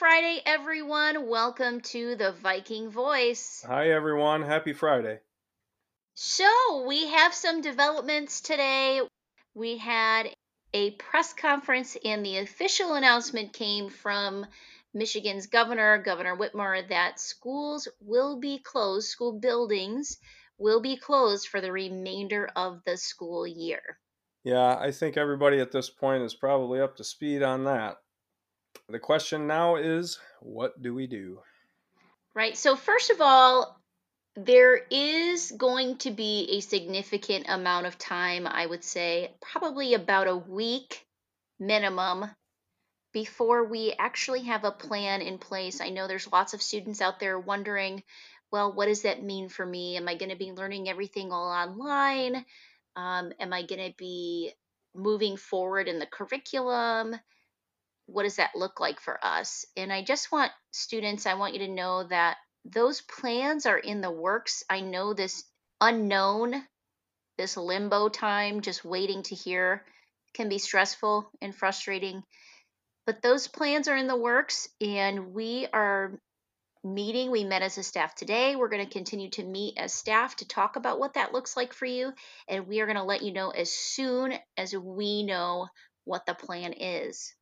Friday, everyone. Welcome to the Viking Voice. Hi, everyone. Happy Friday. So, we have some developments today. We had a press conference, and the official announcement came from Michigan's governor, Governor Whitmer, that schools will be closed, school buildings will be closed for the remainder of the school year. Yeah, I think everybody at this point is probably up to speed on that. The question now is what do we do? Right. So, first of all, there is going to be a significant amount of time, I would say, probably about a week minimum, before we actually have a plan in place. I know there's lots of students out there wondering, well, what does that mean for me? Am I going to be learning everything all online? Um, am I going to be moving forward in the curriculum? What does that look like for us? And I just want students, I want you to know that those plans are in the works. I know this unknown, this limbo time, just waiting to hear, can be stressful and frustrating. But those plans are in the works, and we are meeting. We met as a staff today. We're going to continue to meet as staff to talk about what that looks like for you. And we are going to let you know as soon as we know what the plan is.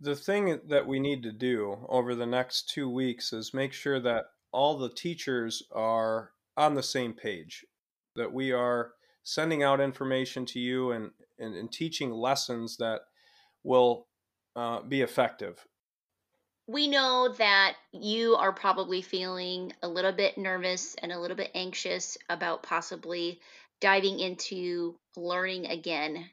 The thing that we need to do over the next two weeks is make sure that all the teachers are on the same page, that we are sending out information to you and, and, and teaching lessons that will uh, be effective. We know that you are probably feeling a little bit nervous and a little bit anxious about possibly diving into learning again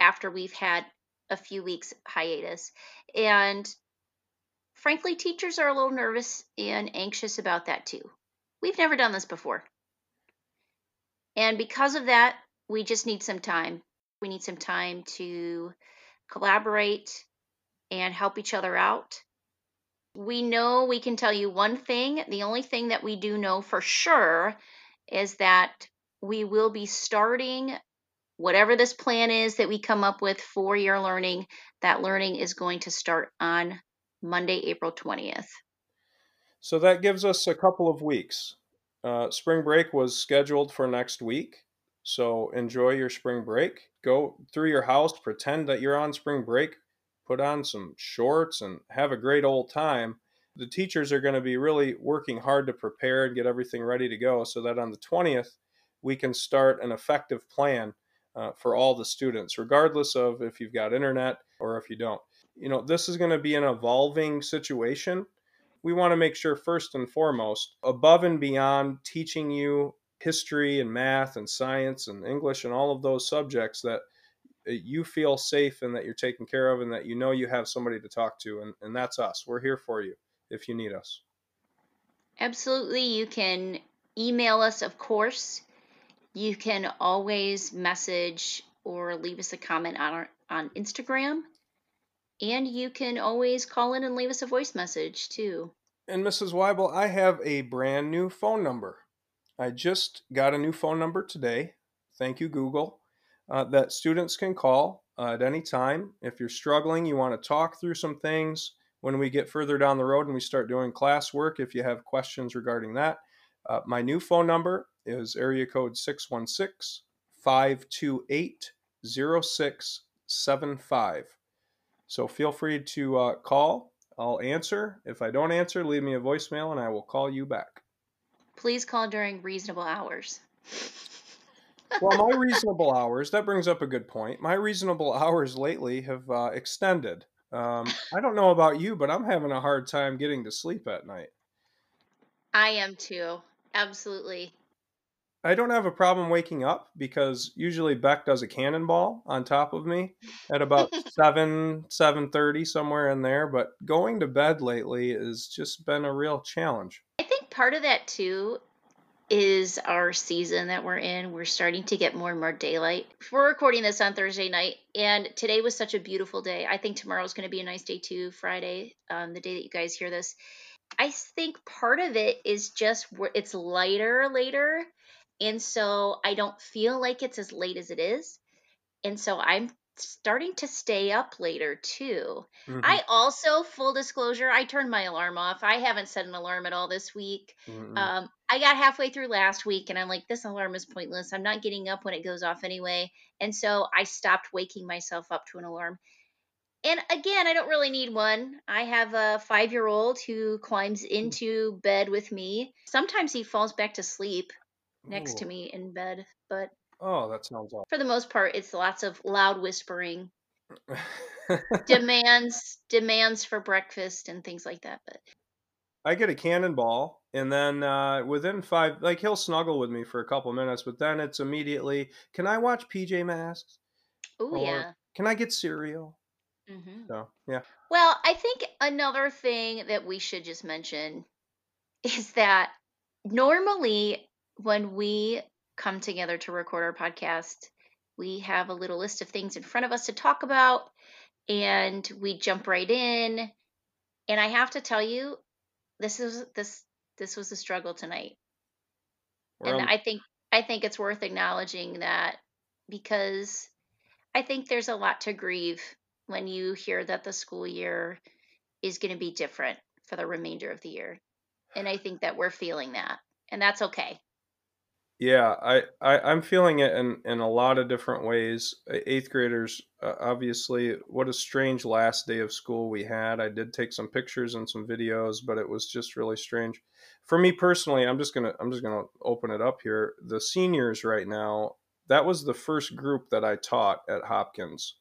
after we've had a few weeks hiatus. And frankly, teachers are a little nervous and anxious about that too. We've never done this before. And because of that, we just need some time. We need some time to collaborate and help each other out we know we can tell you one thing. The only thing that we do know for sure is that we will be starting whatever this plan is that we come up with for your learning. That learning is going to start on Monday, April 20th. So that gives us a couple of weeks. Uh, spring break was scheduled for next week. So enjoy your spring break. Go through your house, pretend that you're on spring break, put on some shorts and have a great old time. The teachers are going to be really working hard to prepare and get everything ready to go so that on the 20th, we can start an effective plan uh, for all the students, regardless of if you've got internet or if you don't. You know, this is going to be an evolving situation. We want to make sure, first and foremost, above and beyond teaching you history and math and science and English and all of those subjects, that you feel safe and that you're taken care of and that you know you have somebody to talk to and, and that's us we're here for you if you need us absolutely you can email us of course you can always message or leave us a comment on our, on instagram and you can always call in and leave us a voice message too and mrs weibel i have a brand new phone number i just got a new phone number today thank you google uh, that students can call uh, at any time. If you're struggling, you want to talk through some things when we get further down the road and we start doing classwork, if you have questions regarding that. Uh, my new phone number is area code 616 528 0675. So feel free to uh, call. I'll answer. If I don't answer, leave me a voicemail and I will call you back. Please call during reasonable hours well, my reasonable hours, that brings up a good point. My reasonable hours lately have uh, extended. Um, I don't know about you, but I'm having a hard time getting to sleep at night. I am too. Absolutely. I don't have a problem waking up because usually Beck does a cannonball on top of me at about seven, seven thirty, somewhere in there. But going to bed lately has just been a real challenge. I think part of that too is our season that we're in. We're starting to get more and more daylight. We're recording this on Thursday night, and today was such a beautiful day. I think tomorrow is going to be a nice day too, Friday, um, the day that you guys hear this. I think part of it is just it's lighter later, and so I don't feel like it's as late as it is. And so I'm starting to stay up later too. Mhm. I also, full disclosure, I turned my alarm off. I haven't set an alarm at all this week. Mm-mm. Um, I got halfway through last week and I'm like, this alarm is pointless. I'm not getting up when it goes off anyway. And so I stopped waking myself up to an alarm. And again, I don't really need one. I have a five year old who climbs into bed with me. Sometimes he falls back to sleep next to me in bed, but Oh, that sounds awful. for the most part, it's lots of loud whispering, demands, demands for breakfast, and things like that. But I get a cannonball, and then uh, within five, like he'll snuggle with me for a couple minutes, but then it's immediately, can I watch PJ Masks? oh yeah. can I get cereal? Mm-hmm. So yeah, Well, I think another thing that we should just mention is that normally when we come together to record our podcast, we have a little list of things in front of us to talk about and we jump right in. And I have to tell you, this is this this was a struggle tonight. we're and I think I think it's worth acknowledging that because I think there's a lot to grieve when you hear that the school year is going to be different for the remainder of the year. And I think that we're feeling that. And that's okay. Yeah, I, I I'm feeling it in in a lot of different ways. Eighth graders, uh, obviously, what a strange last day of school we had. I did take some pictures and some videos, but it was just really strange. For me personally, I'm just gonna I'm just gonna open it up here. The seniors right now, that was the first group that I taught at Hopkins.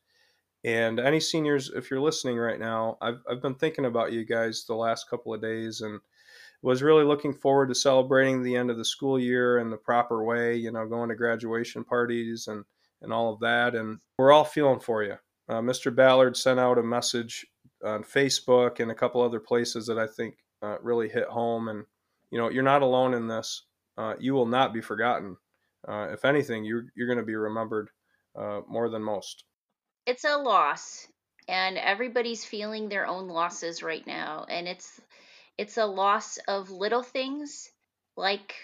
And any seniors, if you're listening right now, I've I've been thinking about you guys the last couple of days and was really looking forward to celebrating the end of the school year in the proper way, you know, going to graduation parties and, and all of that. And we're all feeling for you. Uh, Mr. Ballard sent out a message on Facebook and a couple other places that I think uh, really hit home. And, you know, you're not alone in this. Uh, you will not be forgotten. Uh, if anything, you're, you're going to be remembered uh, more than most. It's a loss and everybody's feeling their own losses right now and it's it's a loss of little things like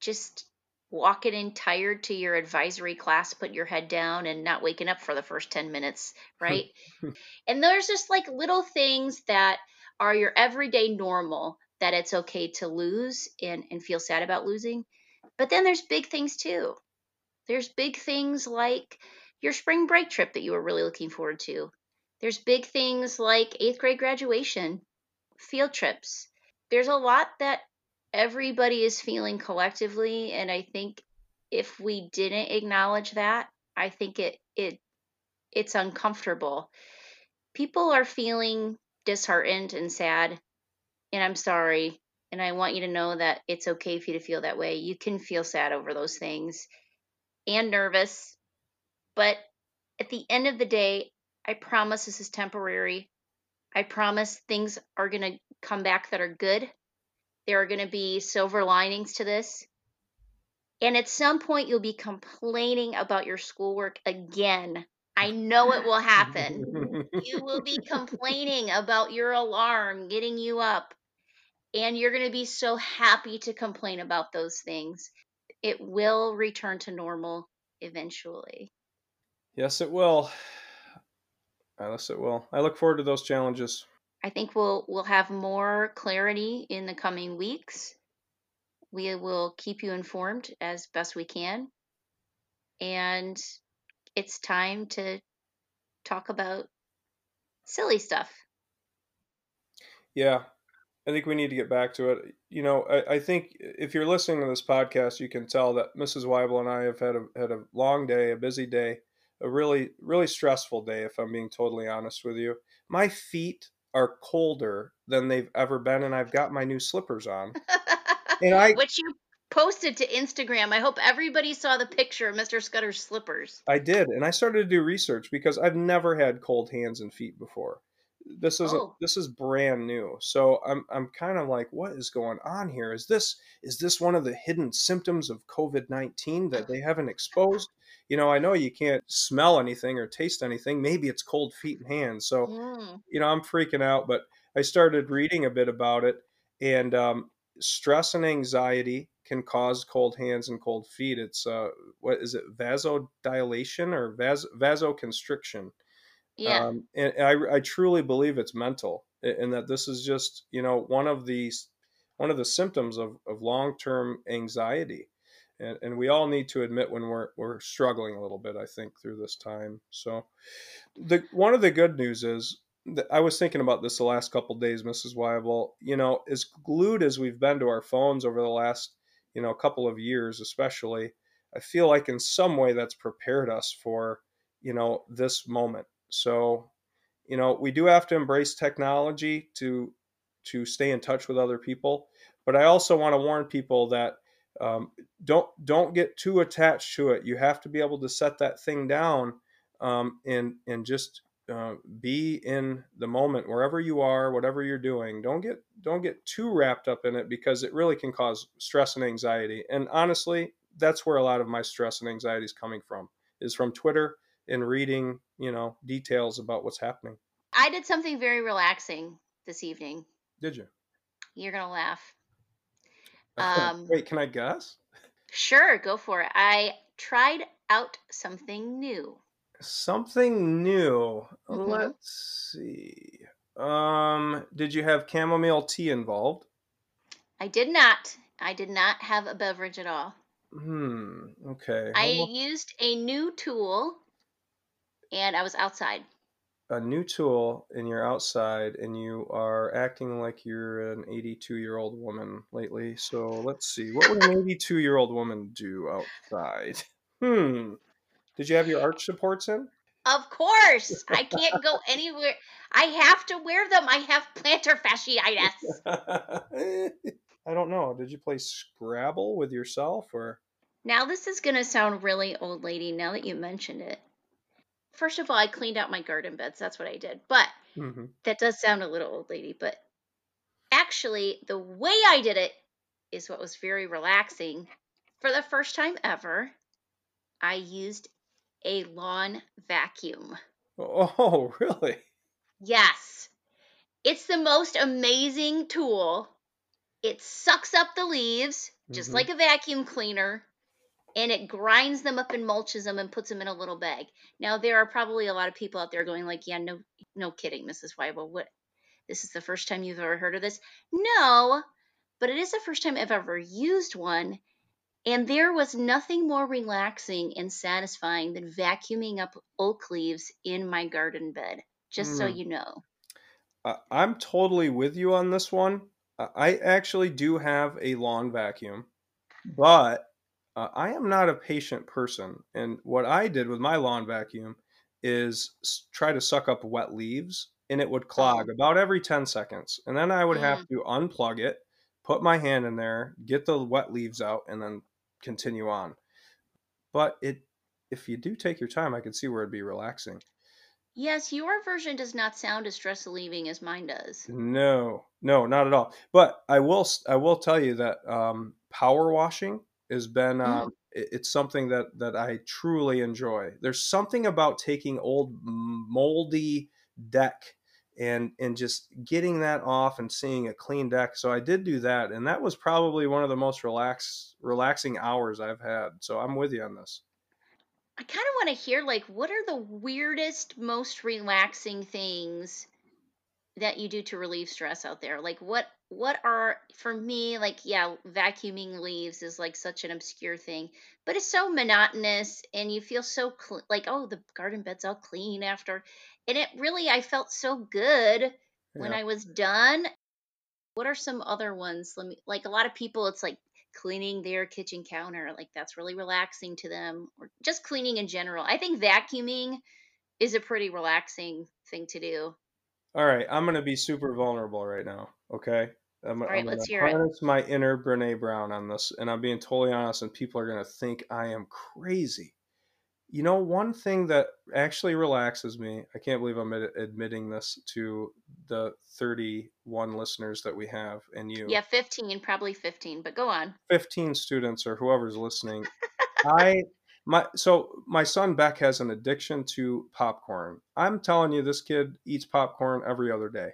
just walking in tired to your advisory class, put your head down and not waking up for the first 10 minutes, right? and there's just like little things that are your everyday normal that it's okay to lose and, and feel sad about losing. But then there's big things too. There's big things like your spring break trip that you were really looking forward to. There's big things like eighth grade graduation, field trips. There's a lot that everybody is feeling collectively and I think if we didn't acknowledge that, I think it it it's uncomfortable. People are feeling disheartened and sad and I'm sorry and I want you to know that it's okay for you to feel that way. You can feel sad over those things and nervous, but at the end of the day, I promise this is temporary. I promise things are going to come back that are good. There are going to be silver linings to this. And at some point, you'll be complaining about your schoolwork again. I know it will happen. you will be complaining about your alarm getting you up. And you're going to be so happy to complain about those things. It will return to normal eventually. yes, it will. Yes, it will. I look forward to those challenges. I think we'll we'll have more clarity in the coming weeks. We will keep you informed as best we can. And it's time to talk about silly stuff. Yeah, I think we need to get back to it. You know, I, I think if you're listening to this podcast, you can tell that Mrs. Weibel and I have had a had a long day, a busy day, a really really stressful day. If I'm being totally honest with you, my feet are colder than they've ever been, and I've got my new slippers on. And I Which you posted to Instagram. I hope everybody saw the picture of Mr. Scudder's slippers. I did, and I started to do research because I've never had cold hands and feet before. This is Oh. this is brand new, so I'm I'm kind of like, what is going on here? Is this is this one of the hidden symptoms of COVID nineteen that they haven't exposed? You know, I know you can't smell anything or taste anything. Maybe it's cold feet and hands. So you know, I'm freaking out, but I started reading a bit about it, and um, stress and anxiety can cause cold hands and cold feet. It's uh, what is it? Vasodilation or vas- vasoconstriction. Yeah. Um, and I, I truly believe it's mental, and that this is just you know one of these one of the symptoms of, of long term anxiety. And, and we all need to admit when we're, we're struggling a little bit, I think, through this time. So, the one of the good news is that I was thinking about this the last couple days, Mrs. Weibel. You know, as glued as we've been to our phones over the last you know couple of years, especially, I feel like in some way that's prepared us for you know this moment. So, you know, we do have to embrace technology to to stay in touch with other people. But I also want to warn people that um, don't don't get too attached to it. You have to be able to set that thing down um, and and just uh, be in the moment wherever you are, whatever you're doing. Don't get don't get too wrapped up in it because it really can cause stress and anxiety. And honestly, that's where a lot of my stress and anxiety is coming from is from Twitter and reading, you know, details about what's happening. I did something very relaxing this evening. Did you? You're gonna laugh. Um, Wait, can I guess? Sure, go for it. I tried out something new. Something new. Mm-hmm. Let's see. Um, did you have chamomile tea involved? I did not. I did not have a beverage at all. Hmm. Okay. I used a new tool and I was outside a new tool and you're outside and you are acting like you're an 82 year old woman lately. So let's see. What would an 82 year old woman do outside? Hmm. Did you have your arch supports in? Of course. I can't go anywhere. I have to wear them. I have plantar fasciitis. I don't know. Did you play Scrabble with yourself or? Now, this is going to sound really old lady now that you mentioned it first of all, I cleaned out my garden beds. That's what I did. But mm-hmm. that does sound a little old lady. But actually, the way I did it is what was very relaxing. For the first time ever, I used a lawn vacuum. Oh, really? Yes. It's the most amazing tool. It sucks up the leaves just mm-hmm. like a vacuum cleaner and it grinds them up and mulches them and puts them in a little bag. Now there are probably a lot of people out there going like, "Yeah, no, no kidding, Mrs. Weibel. What? This is the first time you've ever heard of this?" No, but it is the first time I've ever used one, and there was nothing more relaxing and satisfying than vacuuming up oak leaves in my garden bed. Just mm. so you know. Uh, I'm totally with you on this one. I actually do have a lawn vacuum, but uh, I am not a patient person, and what I did with my lawn vacuum is try to suck up wet leaves, and it would clog oh. about every ten seconds, and then I would mm. have to unplug it, put my hand in there, get the wet leaves out, and then continue on. But it, if you do take your time, I could see where it'd be relaxing. Yes, your version does not sound as stress relieving as mine does. No, no, not at all. But I will, I will tell you that um, power washing has been mm. um, it's something that that I truly enjoy. There's something about taking old moldy deck and and just getting that off and seeing a clean deck. So I did do that, and that was probably one of the most relaxed relaxing hours I've had. So I'm with you on this. I kind of want to hear like what are the weirdest, most relaxing things that you do to relieve stress out there? Like what what are for me like yeah, vacuuming leaves is like such an obscure thing, but it's so monotonous and you feel so cl- like oh the garden bed's all clean after and it really I felt so good yeah. when I was done. What are some other ones? Let me like a lot of people it's like cleaning their kitchen counter like that's really relaxing to them or just cleaning in general. I think vacuuming is a pretty relaxing thing to do. All right, I'm gonna be super vulnerable right now. Okay, I'm, All right, I'm let's hear it. my inner Brene Brown on this, and I'm being totally honest, and people are gonna think I am crazy. You know, one thing that actually relaxes me. I can't believe I'm ad- admitting this to the 31 listeners that we have, and you. Yeah, 15, probably 15, but go on. 15 students or whoever's listening. I my so my son Beck has an addiction to popcorn. I'm telling you, this kid eats popcorn every other day.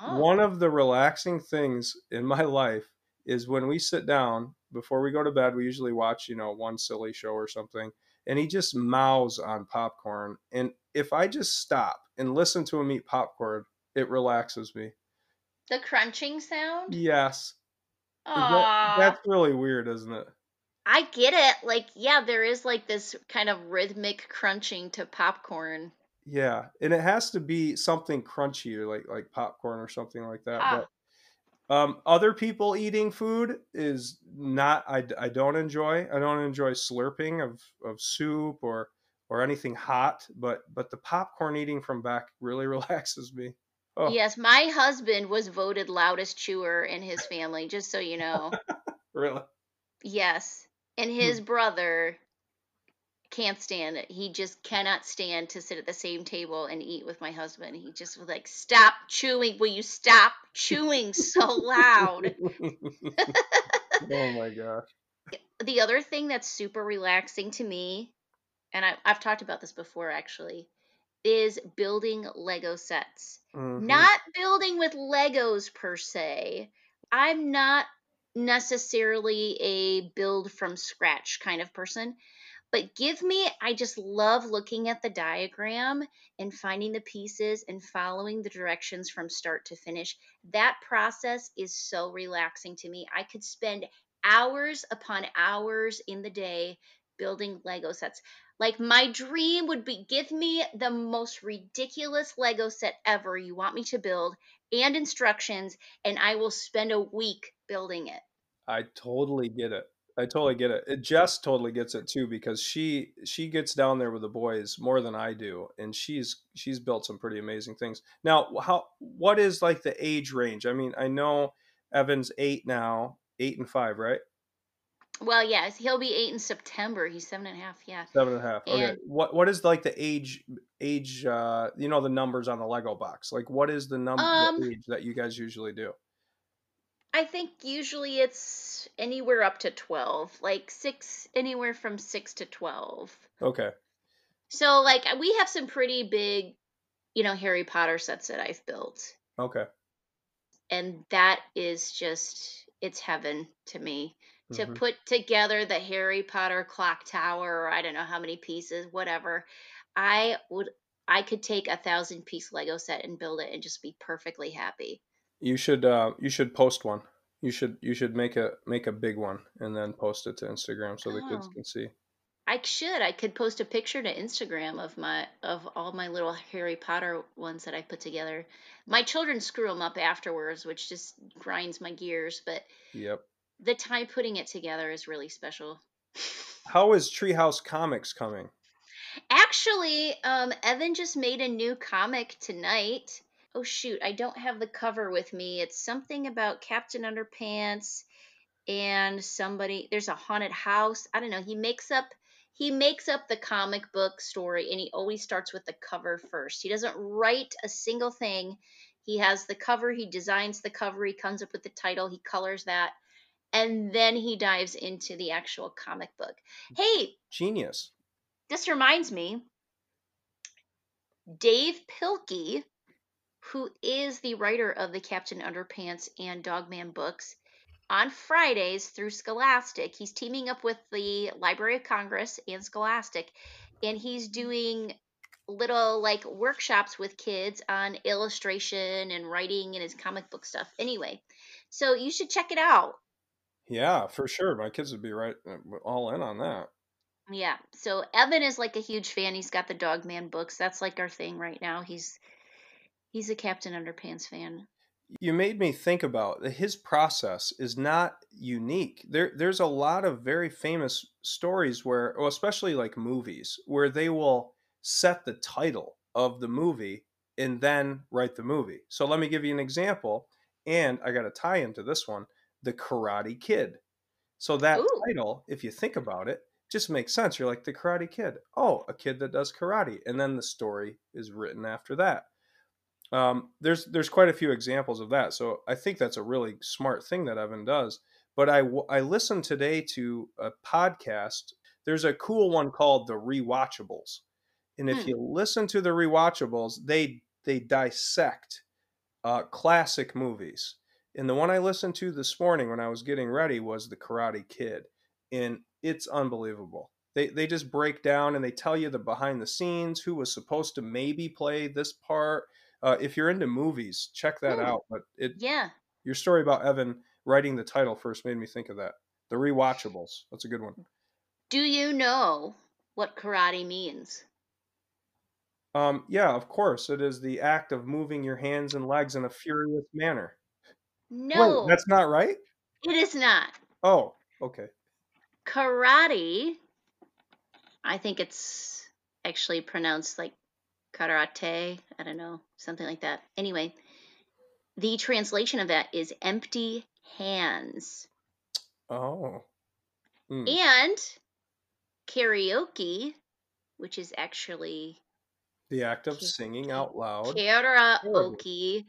Oh. One of the relaxing things in my life is when we sit down before we go to bed. We usually watch, you know, one silly show or something, and he just mouths on popcorn. And if I just stop and listen to him eat popcorn, it relaxes me. The crunching sound? Yes. That, that's really weird, isn't it? I get it. Like, yeah, there is like this kind of rhythmic crunching to popcorn. Yeah, and it has to be something crunchy, like like popcorn or something like that. Ah. But um, other people eating food is not. I, I don't enjoy. I don't enjoy slurping of, of soup or or anything hot. But but the popcorn eating from Beck really relaxes me. Oh, Yes, my husband was voted loudest chewer in his family, just so you know. really? Yes. And Hmm. his brother can't stand it. He just cannot stand to sit at the same table and eat with my husband. He just was like, Stop chewing. Will you stop chewing so loud? oh my gosh. The other thing that's super relaxing to me, and I, I've talked about this before actually, is building Lego sets. Mhm. Not building with Legos per se. I'm not necessarily a build from scratch kind of person. But give me, I just love looking at the diagram and finding the pieces and following the directions from start to finish. That process is so relaxing to me. I could spend hours upon hours in the day building Lego sets. Like my dream would be give me the most ridiculous Lego set ever you want me to build and instructions, and I will spend a week building it. I totally get it. I totally get it. it. Jess totally gets it too because she she gets down there with the boys more than I do, and she's she's built some pretty amazing things. Now, how what is like the age range? I mean, I know Evan's eight now, eight and five, right? Well, yes, he'll be eight in September. He's seven and a half. Yeah. Seven and a half. Okay. And- What what is like the age age? uh You know the numbers on the Lego box. Like what is the number Um, that you guys usually do? I think usually it's anywhere up to 12, like six, anywhere from six to 12. Okay. So, like, we have some pretty big, you know, Harry Potter sets that I've built. Okay. And that is just, it's heaven to me. To Mhm. put together the Harry Potter clock tower, or I don't know how many pieces, whatever. I would, I could take a thousand piece Lego set and build it and just be perfectly happy. You should uh, you should post one. You should you should make a make a big one and then post it to Instagram so the kids Oh. can see. I should. I could post a picture to Instagram of my of all my little Harry Potter ones that I put together. My children screw them up afterwards, which just grinds my gears. But Yep. the time putting it together is really special. How is Treehouse Comics coming? Actually, um, Evan just made a new comic tonight. Oh shoot, I don't have the cover with me. It's something about Captain Underpants and somebody. There's a haunted house. I don't know. He makes up he makes up the comic book story, and he always starts with the cover first. He doesn't write a single thing. He has the cover. He designs the cover. He comes up with the title. He colors that, and then he dives into the actual comic book. Hey, Genius. this reminds me Dav Pilkey, who is the writer of the Captain Underpants and Dogman books, on Fridays through Scholastic, he's teaming up with the Library of Congress and Scholastic, and he's doing little like workshops with kids on illustration and writing and his comic book stuff. Anyway, so you should check it out. Yeah, for sure. My kids would be right uh, all in on that. Yeah. So Evan is like a huge fan. He's got the Dogman books. That's like our thing right now. He's he's a Captain Underpants fan. You made me think about that his process is not unique. There there's a lot of very famous stories where well, especially like movies where they will set the title of the movie and then write the movie. So let me give you an example and I got to tie into this one, The Karate Kid. So that Ooh. title, if you think about it, just makes sense. You're like the Karate Kid. Oh, a kid that does karate, and then the story is written after that. Um, there's there's quite a few examples of that. So I think that's a really smart thing that Evan does. But I I listened today to a podcast. There's a cool one called the Rewatchables, and if Hmm. you listen to the Rewatchables, they they dissect uh, classic movies And the one I listened to this morning when I was getting ready was The Karate Kid. And it's unbelievable. They, they just break down and they tell you the behind the scenes, who was supposed to maybe play this part. Uh, if you're into movies, check that Hmm. out. But it Yeah. your story about Evan writing the title first made me think of that. The rewatchables. That's a good one. Do you know what karate means? Um, yeah, of course. It is the act of moving your hands and legs in a furious manner. No, Wait, that's not right? it is not. Oh, okay. Karate, I think it's actually pronounced like karate. I don't know, something like that. Anyway, the translation of that is empty hands. Oh. Hmm. And karaoke, which is actually The act of singing out loud. karaoke.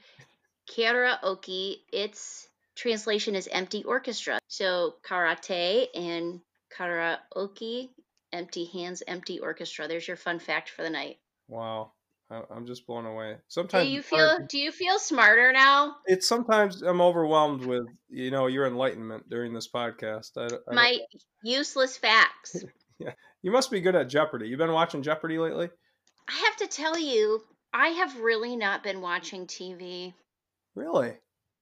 Karaoke, its translation is empty orchestra. So karate and karaoke, empty hands, empty orchestra. There's your fun fact for the night. Wow. I- I'm just blown away. Sometimes Do you feel do you feel smarter now? it's sometimes I'm overwhelmed with you know your enlightenment during this podcast. I, I My useless facts. yeah, you must be good at Jeopardy. You've been watching Jeopardy lately? I have to tell you, I have really not been watching TV. Really?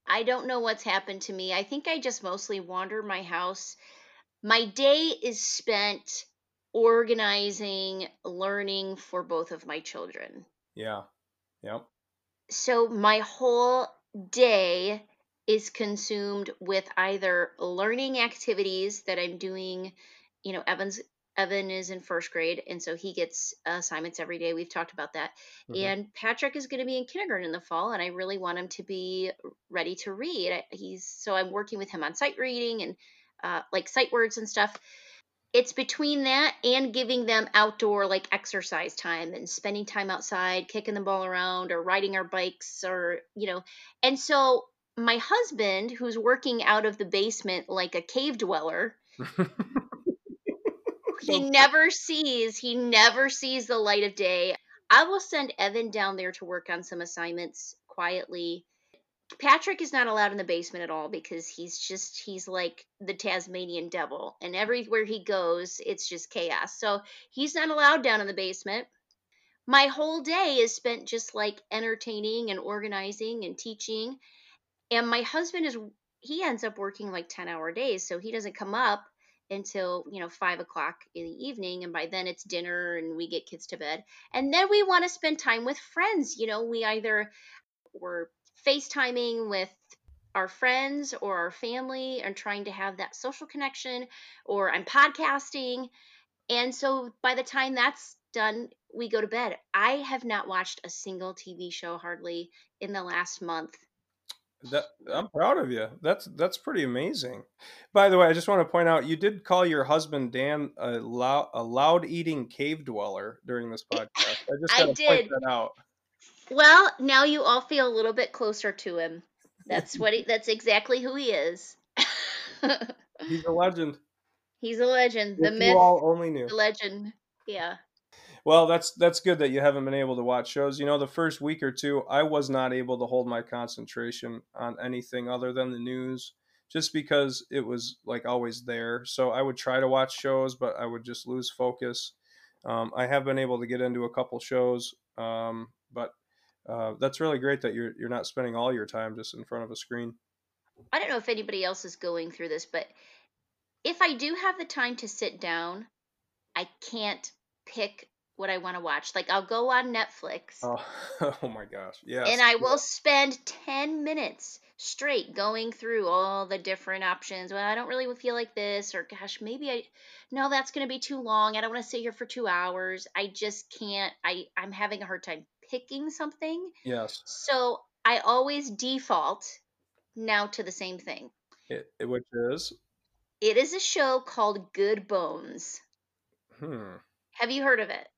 I don't know what's happened to me. I think I just mostly wander my house. My day is spent organizing, learning for both of my children. Yeah. Yep. So my whole day is consumed with either learning activities that I'm doing, you know, Evan's Evan is in first grade and so he gets assignments every day. We've talked about that. Mhm. And Patrick is going to be in kindergarten in the fall and I really want him to be ready to read. He's so I'm working with him on sight reading and uh, like sight words and stuff. It's between that and giving them outdoor like exercise time and spending time outside, kicking the ball around or riding our bikes or, you know. And so my husband, who's working out of the basement like a cave dweller, he never sees he never sees the light of day i will send evan down there to work on some assignments quietly patrick is not allowed in the basement at all because he's just he's like the tasmanian devil and everywhere he goes it's just chaos. So he's not allowed down in the basement. My whole day is spent just like entertaining and organizing and teaching and my husband is he ends up working like 10 hour days so he doesn't come up until you know five o'clock in the evening and by then it's dinner and we get kids to bed. And then we want to spend time with friends you know we either we're facetiming with our friends or our family and trying to have that social connection or i'm podcasting and so by the time that's done we go to bed i have not watched a single tv show hardly in the last month That I'm proud of you. That's that's pretty amazing. By the way, I just want to point out you did call your husband Dan a loud a loud eating cave dweller during this podcast. I just I to point that out. Well, now you all feel a little bit closer to him. That's what he, that's exactly who he is. He's a legend. He's a legend, the If myth, you all only knew. the legend. Yeah. Well, that's that's good that you haven't been able to watch shows. You know, the first week or two, I was not able to hold my concentration on anything other than the news, just because it was like always there. So I would try to watch shows, but I would just lose focus. Um, I have been able to get into a couple shows, um, but uh, that's really great that you're you're not spending all your time just in front of a screen. I don't know if anybody else is going through this, but if I do have the time to sit down, I can't pick what I want to watch. Like I'll go on Netflix Oh, oh my gosh, Yeah. and I will spend 10 minutes straight going through all the different options. Well, I don't really feel like this, or gosh, maybe I, no, that's going to be too long. I don't want to sit here for two hours. I just can't, I, I'm having a hard time picking something. Yes, So I always default now to the same thing. it, which is It is a show called Good Bones. hmm Have you heard of it?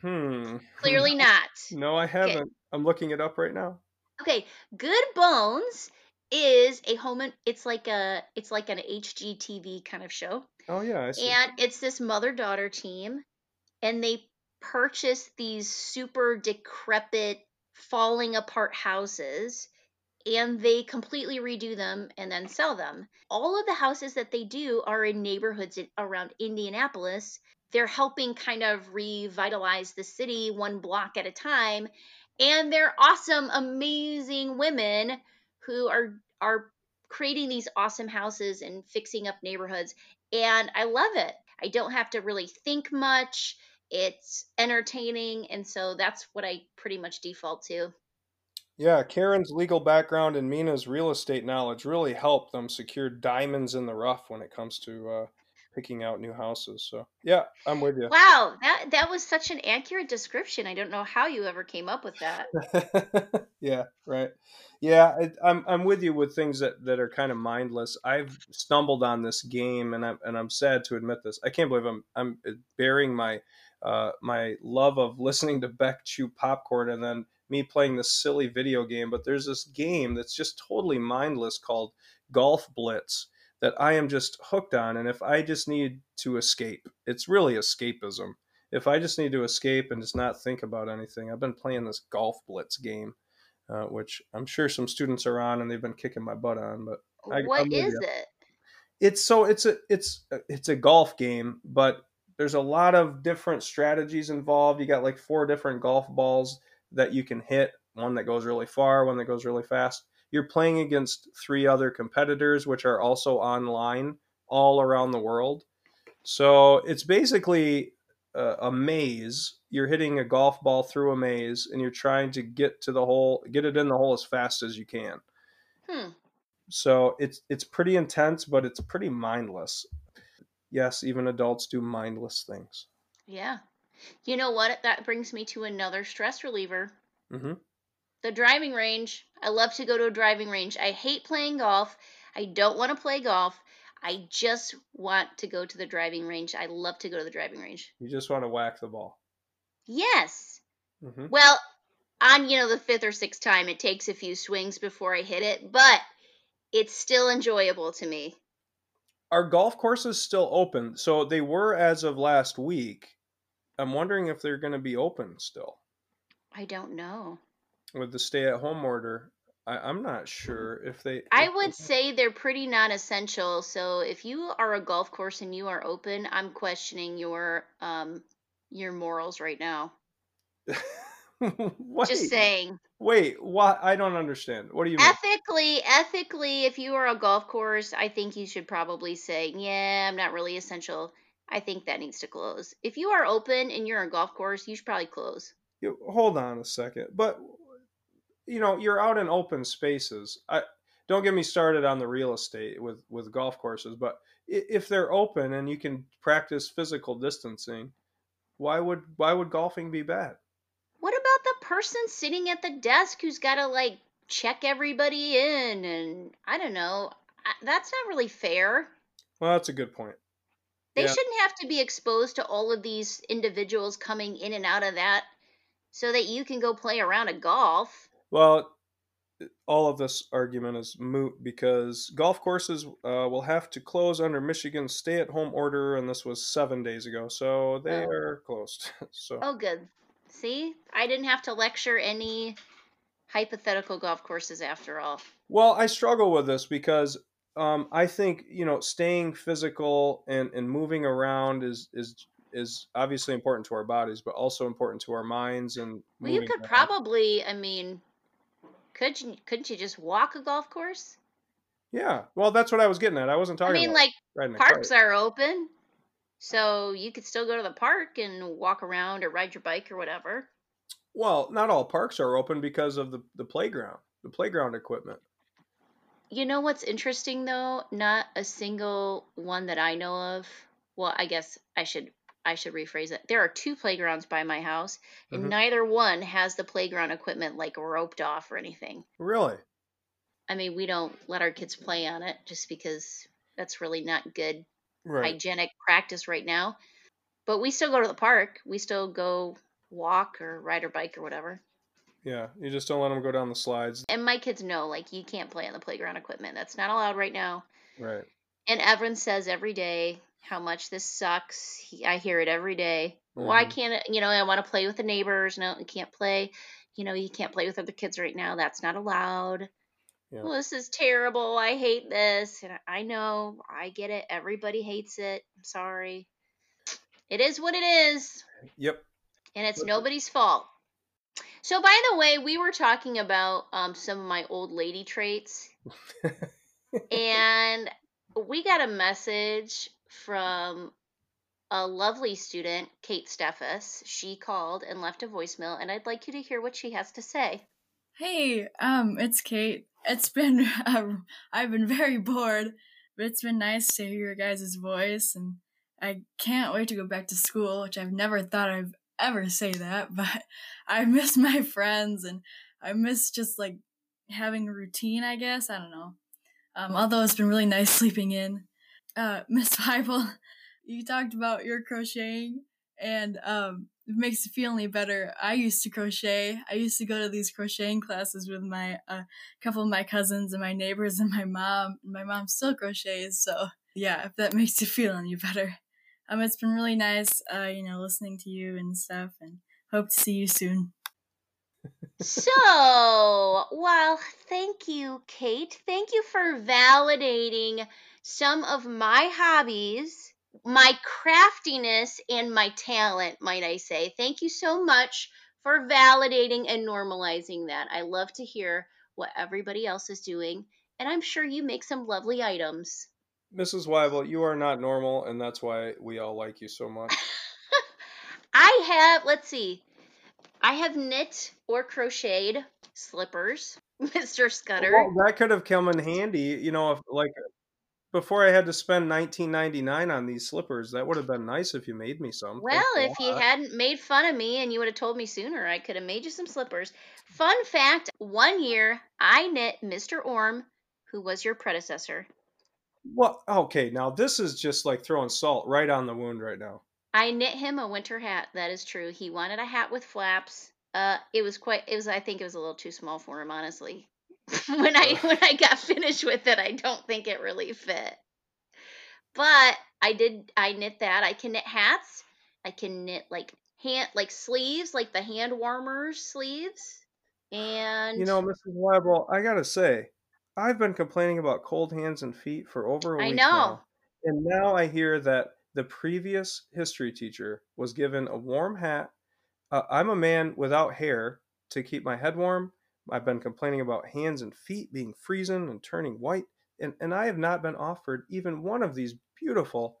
hmm. Clearly not. No, I haven't. I'm looking it up right now. Okay, Good Bones is a home and it's like a it's like an HGTV kind of show. Oh yeah, I see. And it's this mother-daughter team and they purchase these super decrepit falling apart houses and they completely redo them and then sell them. All of the houses that they do are in neighborhoods around Indianapolis. They're helping kind of revitalize the city one block at a time. And they're awesome, amazing women who are are creating these awesome houses and fixing up neighborhoods. And I love it. I don't have to really think much. It's entertaining. And so that's what I pretty much default to. Yeah, Karen's legal background and Mina's real estate knowledge really helped them secure diamonds in the rough when it comes to uh, picking out new houses. So yeah, I'm with you. Wow, that that was such an accurate description. I don't know how you ever came up with that. yeah, right. Yeah, it, I'm I'm with you with things that, that are kind of mindless. I've stumbled on this game, and I'm and I'm sad to admit this. I can't believe I'm I'm bearing my uh, my love of listening to Beck chew popcorn and then me playing this silly video game, but there's this game that's just totally mindless called Golf Blitz that I am just hooked on. And if I just need to escape, it's really escapism. If I just need to escape and just not think about anything, I've been playing this Golf Blitz game, uh, which I'm sure some students are on and they've been kicking my butt on. But I, what is it? It's so it's a it's it's a golf game, but there's a lot of different strategies involved. You got like four different golf balls that you can hit, one that goes really far, one that goes really fast. You're playing against three other competitors, which are also online all around the world. So it's basically a, a maze. You're hitting a golf ball through a maze, and you're trying to get to the hole, get it in the hole as fast as you can. Hmm. So it's it's pretty intense, but it's pretty mindless. Yes, even adults do mindless things. Yeah, you know what? That brings me to another stress reliever. Mm-hmm. The driving range. I love to go to a driving range. I hate playing golf. I don't want to play golf. I just want to go to the driving range. I love to go to the driving range. You just want to whack the ball. Yes. Mm-hmm. Well, on you know the fifth or sixth time, it takes a few swings before I hit it, but it's still enjoyable to me. Are golf courses still open? So they were as of last week. I'm wondering if they're going to be open still. I don't know. With the stay-at-home order, I, am not sure if they. I would say they're pretty non-essential. So if you are a golf course and you are open, I'm questioning your um your morals right now. Just saying. Wait, what? I don't understand. What do you mean? Ethically, ethically, if you are a golf course, I think you should probably say, "Yeah, I'm not really essential." I think that needs to close. If you are open and you're a golf course, you should probably close. You, hold on a second, but you know you're out in open spaces. I don't get me started on the real estate with with golf courses, but if they're open and you can practice physical distancing, why would why would golfing be bad? What about the person sitting at the desk who's got to like check everybody in and I don't know. That's not really fair. Well, that's a good point. They yeah. shouldn't have to be exposed to all of these individuals coming in and out of that so that you can go play around a golf. Well, all of this argument is moot because golf courses uh, will have to close under Michigan's stay-at-home order, and this was seven days ago, so they oh. are closed. so. Oh, good. See, I didn't have to lecture any hypothetical golf courses after all. Well, I struggle with this because um, I think you know staying physical and, and moving around is is is obviously important to our bodies, but also important to our minds. And well, you could around. probably, I mean, could you couldn't you just walk a golf course? Yeah, well, that's what I was getting at. I wasn't talking. I mean, like parks are open, so you could still go to the park and walk around or ride your bike or whatever. Well, not all parks are open because of the the playground, the playground equipment. You know what's interesting though? Not a single one that I know of. Well, I guess I should I should rephrase it. There are two playgrounds by my house, and mm-hmm. neither one has the playground equipment like roped off or anything. Really? I mean, we don't let our kids play on it just because that's really not good right. hygienic practice right now. But we still go to the park. We still go walk or ride our bike or whatever. Yeah, you just don't let them go down the slides. And my kids know, like, you can't play on the playground equipment. That's not allowed right now. Right. And Evan says every day how much this sucks. He, I hear it every day. Mm-hmm. Why can't you know? I want to play with the neighbors. No, you can't play. You know, you can't play with other kids right now. That's not allowed. Yeah. Well, this is terrible. I hate this. And I know. I get it. Everybody hates it. I'm sorry. It is what it is. Yep. And it's nobody's fault. So, by the way, we were talking about um, some of my old lady traits. and we got a message from a lovely student, Kate Steffes. She called and left a voicemail, and I'd like you to hear what she has to say. Hey, um, it's Kate. It's been uh, I've been very bored, but it's been nice to hear your guys' voice, and I can't wait to go back to school, which I've never thought I'd ever say that, but I miss my friends and I miss just like having a routine. I guess I don't know. Um, although it's been really nice sleeping in. Uh, Miss Weibel, you talked about your crocheting, and um, it makes you feel any better. I used to crochet. I used to go to these crocheting classes with my a uh, couple of my cousins and my neighbors and my mom. My mom still crochets, so yeah, if that makes you feel any better. Um, it's been really nice, uh, you know, listening to you and stuff, and hope to see you soon. so, well, thank you, Kate. Thank you for validating some of my hobbies, my craftiness, and my talent, might I say. Thank you so much for validating and normalizing that. I love to hear what everybody else is doing, and I'm sure you make some lovely items. Mrs. Weibel, you are not normal, and that's why we all like you so much. I have, let's see, I have knit or crocheted slippers, Mr. Scudder. Well, that could have come in handy, you know, if like before I had to spend 19.99 on these slippers. That would have been nice if you made me some. Well, if you hadn't made fun of me and you would have told me sooner, I could have made you some slippers. Fun fact, one year I knit Mr. Orm, who was your predecessor. Well, okay, now this is just like throwing salt right on the wound right now. I knit him a winter hat. That is true. He wanted a hat with flaps. Uh, it was quite. It was. I think it was a little too small for him, honestly. when I when I got finished with it, I don't think it really fit. But I did. I knit that. I can knit hats. I can knit like hand like sleeves, like the hand warmers sleeves. And you know, Mrs. Weibel, I gotta say, I've been complaining about cold hands and feet for over a week I know. now, and now I hear that the previous history teacher was given a warm hat. Uh, I'm a man without hair to keep my head warm. I've been complaining about hands and feet being freezing and turning white, and, and I have not been offered even one of these beautiful,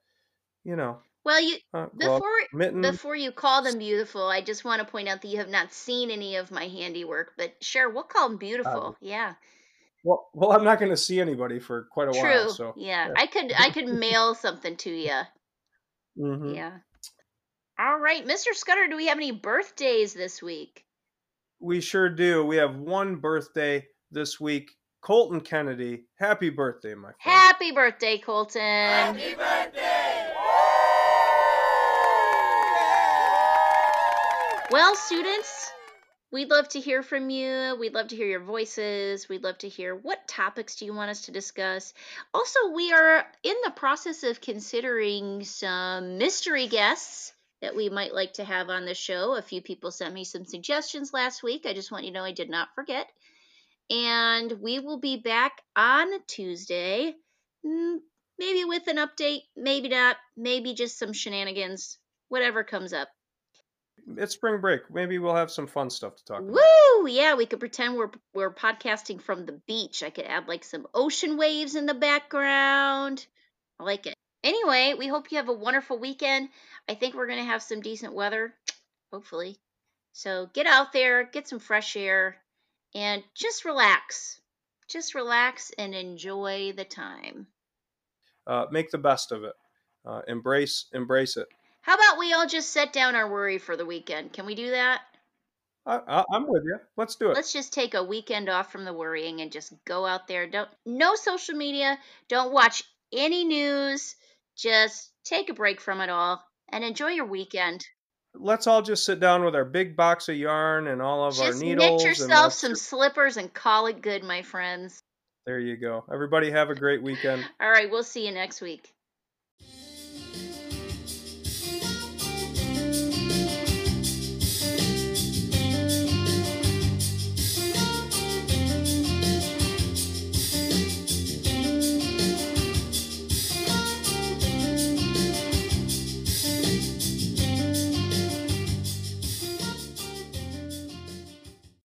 you know. Well, you uh, before mittens. before you call them beautiful, I just want to point out that you have not seen any of my handiwork. But sure, we'll call them beautiful. Uh, yeah. Well, well, I'm not going to see anybody for quite a True. while. So yeah. yeah, I could I could mail something to you. Mm-hmm. Yeah. All right, Mr. Scudder, do we have any birthdays this week? We sure do. We have one birthday this week. Colton Kennedy. Happy birthday, my friend. Happy birthday, Colton. Happy birthday. Well, students, We'd love to hear from you. We'd love to hear your voices. We'd love to hear what topics do you want us to discuss. Also, we are in the process of considering some mystery guests that we might like to have on the show. A few people sent me some suggestions last week. I just want you to know I did not forget. And we will be back on Tuesday, mm, maybe with an update, maybe not, maybe just some shenanigans, whatever comes up it's spring break. Maybe we'll have some fun stuff to talk about. Woo! Yeah, we could pretend we're we're podcasting from the beach. I could add like some ocean waves in the background. I like it. Anyway, we hope you have a wonderful weekend. I think we're going to have some decent weather, hopefully. So get out there, get some fresh air, and just relax. Just relax and enjoy the time. Uh, make the best of it. Uh, embrace, embrace it. How about we all just set down our worry for the weekend? Can we do that? I, am with you. Let's do it. Let's just take a weekend off from the worrying and just go out there. Don't no social media. Don't watch any news. Just take a break from it all and enjoy your weekend. Let's all just sit down with our big box of yarn and all of just our needles. Knit yourself some slippers and call it good, my friends. There you go. Everybody have a great weekend. all right, we'll see you next week.